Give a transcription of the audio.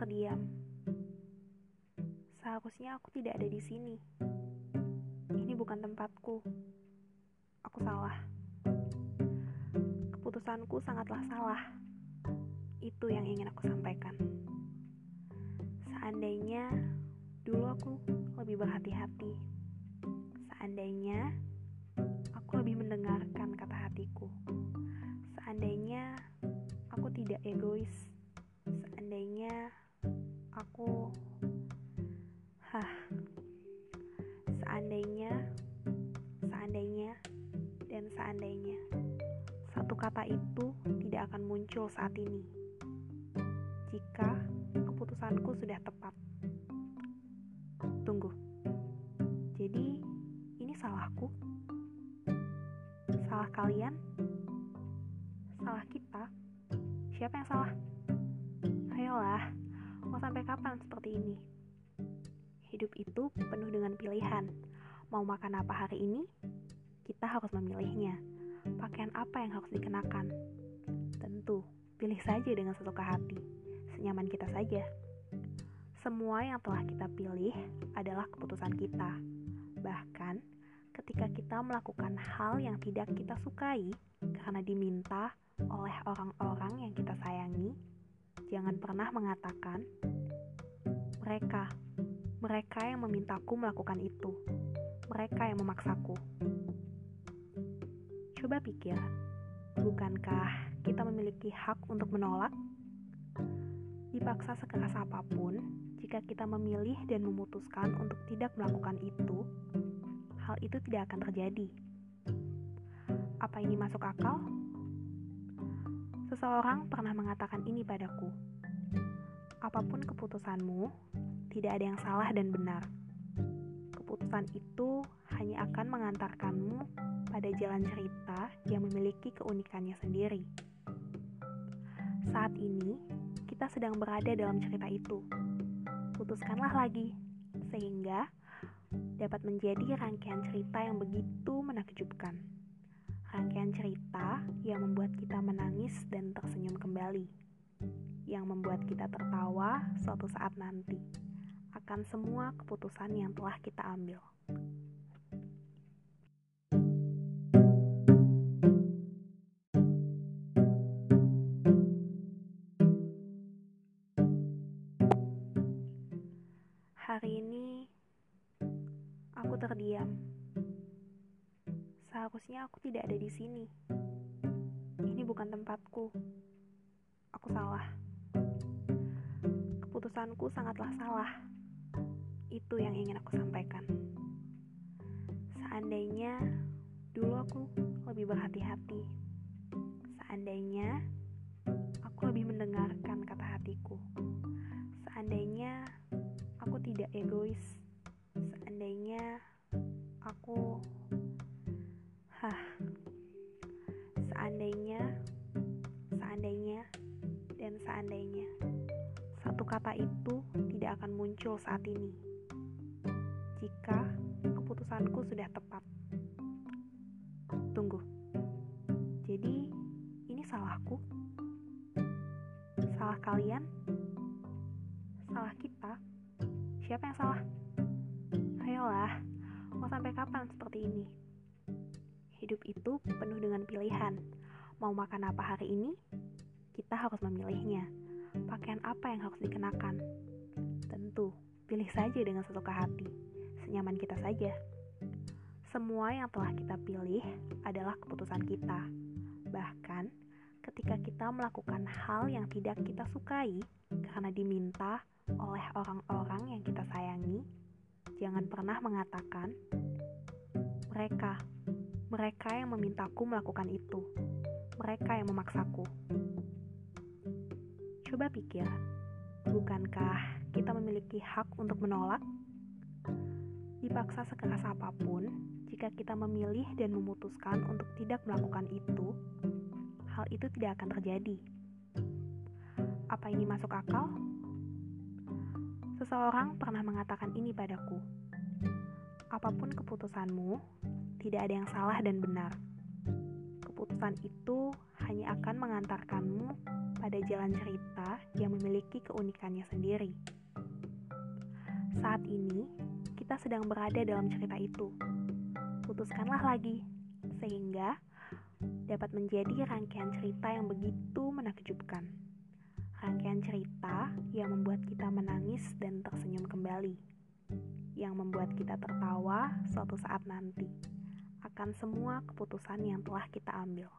terdiam. Seharusnya aku tidak ada di sini. Ini bukan tempatku. Aku salah. Keputusanku sangatlah salah. Itu yang ingin aku sampaikan. Seandainya dulu aku lebih berhati-hati. Seandainya seandainya, dan seandainya satu kata itu tidak akan muncul saat ini. Jika keputusanku sudah tepat. Tunggu. Jadi, ini salahku? Salah kalian? Salah kita? Siapa yang salah? Ayolah, mau sampai kapan seperti ini? Hidup itu penuh dengan pilihan. Mau makan apa hari ini? Kita harus memilihnya. Pakaian apa yang harus dikenakan? Tentu, pilih saja dengan sesuka hati. Senyaman kita saja. Semua yang telah kita pilih adalah keputusan kita. Bahkan, ketika kita melakukan hal yang tidak kita sukai karena diminta oleh orang-orang yang kita sayangi, jangan pernah mengatakan mereka mereka yang memintaku melakukan itu. Mereka yang memaksaku. Coba pikir, bukankah kita memiliki hak untuk menolak? Dipaksa sekeras apa pun, jika kita memilih dan memutuskan untuk tidak melakukan itu, hal itu tidak akan terjadi. Apa ini masuk akal? Seseorang pernah mengatakan ini padaku. Apa pun keputusanmu, tidak ada yang salah dan benar. Keputusan itu hanya akan mengantarkanmu pada jalan cerita yang memiliki keunikannya sendiri. Saat ini, kita sedang berada dalam cerita itu. Putuskanlah lagi, sehingga dapat menjadi rangkaian cerita yang begitu menakjubkan. Rangkaian cerita yang membuat kita menangis dan tersenyum kembali, yang membuat kita tertawa suatu saat nanti akan semua keputusan yang telah kita ambil. Hari ini aku terdiam. Seharusnya aku tidak ada di sini. Ini bukan tempatku. Aku salah. Keputusanku sangatlah salah. Itu yang ingin aku sampaikan. Seandainya dulu aku lebih berhati-hati. Seandainya aku lebih mendengarkan kata hatiku. Seandainya aku tidak egois. Seandainya aku Hah. Seandainya, seandainya, dan seandainya satu kata itu tidak akan muncul saat ini. Keputusanku sudah tepat. Tunggu. Jadi, ini salahku? Salah kalian? Salah kita? Siapa yang salah? Ayolah, mau sampai kapan seperti ini? Hidup itu penuh dengan pilihan. Mau makan apa hari ini? Kita harus memilihnya. Pakaian apa yang harus dikenakan? Tentu, pilih saja dengan sesuka hati. Senyaman kita saja. Semua yang telah kita pilih adalah keputusan kita. Bahkan, ketika kita melakukan hal yang tidak kita sukai karena diminta oleh orang-orang yang kita sayangi, jangan pernah mengatakan mereka mereka yang memintaku melakukan itu. Mereka yang memaksaku. Coba pikir, bukankah kita memiliki hak untuk menolak? Dipaksa sekeras apa pun, jika kita memilih dan memutuskan untuk tidak melakukan itu, hal itu tidak akan terjadi. Apa ini masuk akal? Seseorang pernah mengatakan ini padaku. Apa pun keputusanmu, tidak ada yang salah dan benar. Keputusan itu hanya akan mengantarkanmu pada jalan cerita yang memiliki keunikannya sendiri. Saat ini, kita sedang berada dalam cerita itu. Putuskanlah lagi, sehingga dapat menjadi rangkaian cerita yang begitu menakjubkan. Rangkaian cerita yang membuat kita menangis dan tersenyum kembali. Yang membuat kita tertawa suatu saat nanti akan semua keputusan yang telah kita ambil.